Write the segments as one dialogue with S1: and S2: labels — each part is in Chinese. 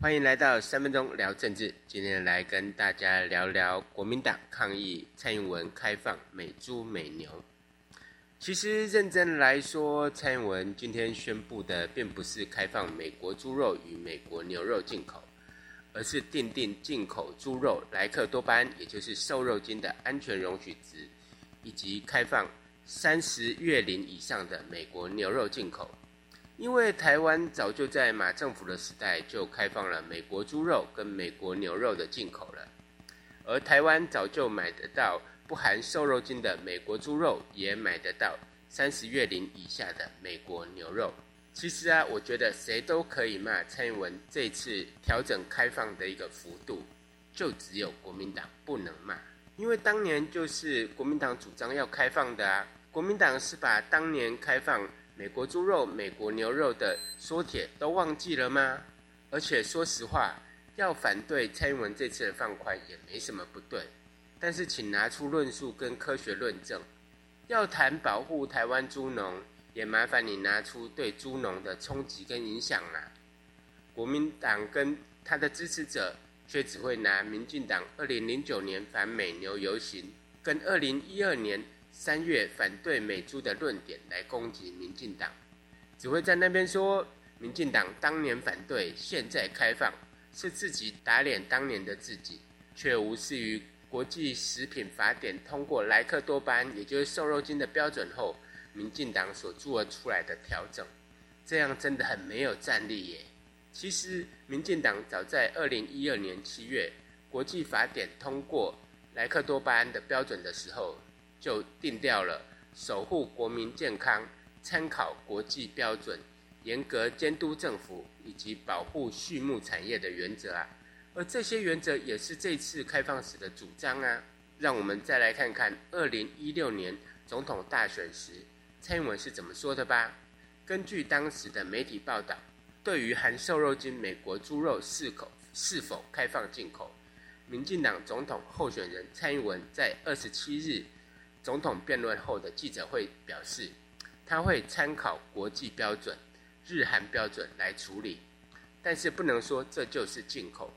S1: 欢迎来到三分钟聊政治。今天来跟大家聊聊国民党抗议蔡英文开放美猪美牛。其实认真来说，蔡英文今天宣布的并不是开放美国猪肉与美国牛肉进口，而是订定进口猪肉莱克多巴胺，也就是瘦肉精的安全容许值，以及开放三十月龄以上的美国牛肉进口。因为台湾早就在马政府的时代就开放了美国猪肉跟美国牛肉的进口了，而台湾早就买得到不含瘦肉精的美国猪肉，也买得到三十月龄以下的美国牛肉。其实啊，我觉得谁都可以骂蔡英文这次调整开放的一个幅度，就只有国民党不能骂，因为当年就是国民党主张要开放的啊，国民党是把当年开放。美国猪肉、美国牛肉的缩帖都忘记了吗？而且说实话，要反对蔡英文这次的放宽也没什么不对，但是请拿出论述跟科学论证。要谈保护台湾猪农，也麻烦你拿出对猪农的冲击跟影响啦。国民党跟他的支持者却只会拿民进党二零零九年反美牛游行跟二零一二年。三月反对美猪的论点来攻击民进党，只会在那边说民进党当年反对，现在开放，是自己打脸当年的自己，却无视于国际食品法典通过莱克多巴胺，也就是瘦肉精的标准后，民进党所做出来的调整，这样真的很没有战力耶。其实民进党早在二零一二年七月，国际法典通过莱克多巴胺的标准的时候。就定调了守护国民健康、参考国际标准、严格监督政府以及保护畜牧产业的原则啊，而这些原则也是这次开放时的主张啊。让我们再来看看二零一六年总统大选时蔡英文是怎么说的吧。根据当时的媒体报道，对于含瘦肉精美国猪肉是否是否开放进口，民进党总统候选人蔡英文在二十七日。总统辩论后的记者会表示，他会参考国际标准、日韩标准来处理，但是不能说这就是进口，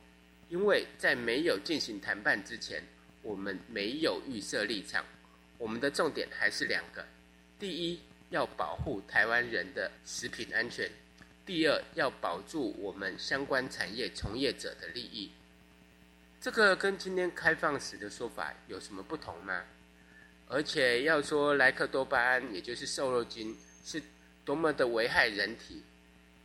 S1: 因为在没有进行谈判之前，我们没有预设立场。我们的重点还是两个：第一，要保护台湾人的食品安全；第二，要保住我们相关产业从业者的利益。这个跟今天开放时的说法有什么不同吗？而且要说莱克多巴胺，也就是瘦肉精，是多么的危害人体。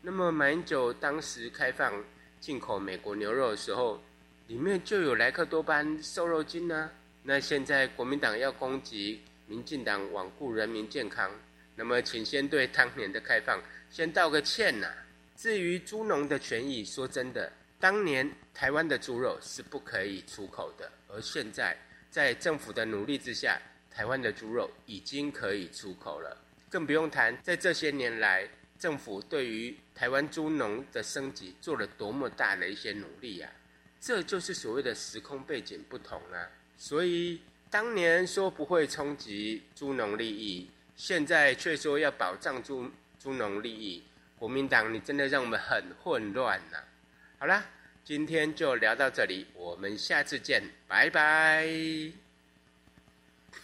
S1: 那么马英九当时开放进口美国牛肉的时候，里面就有莱克多巴胺瘦肉精呢、那现在国民党要攻击民进党罔顾人民健康，那么请先对当年的开放先道个歉呐、啊。至于猪农的权益，说真的，当年台湾的猪肉是不可以出口的，而现在在政府的努力之下。台湾的猪肉已经可以出口了，更不用谈在这些年来，政府对于台湾猪农的升级做了多么大的一些努力呀！这就是所谓的时空背景不同啊。所以当年说不会冲击猪农利益，现在却说要保障猪猪农利益，国民党你真的让我们很混乱呐！好啦，今天就聊到这里，我们下次见，拜拜。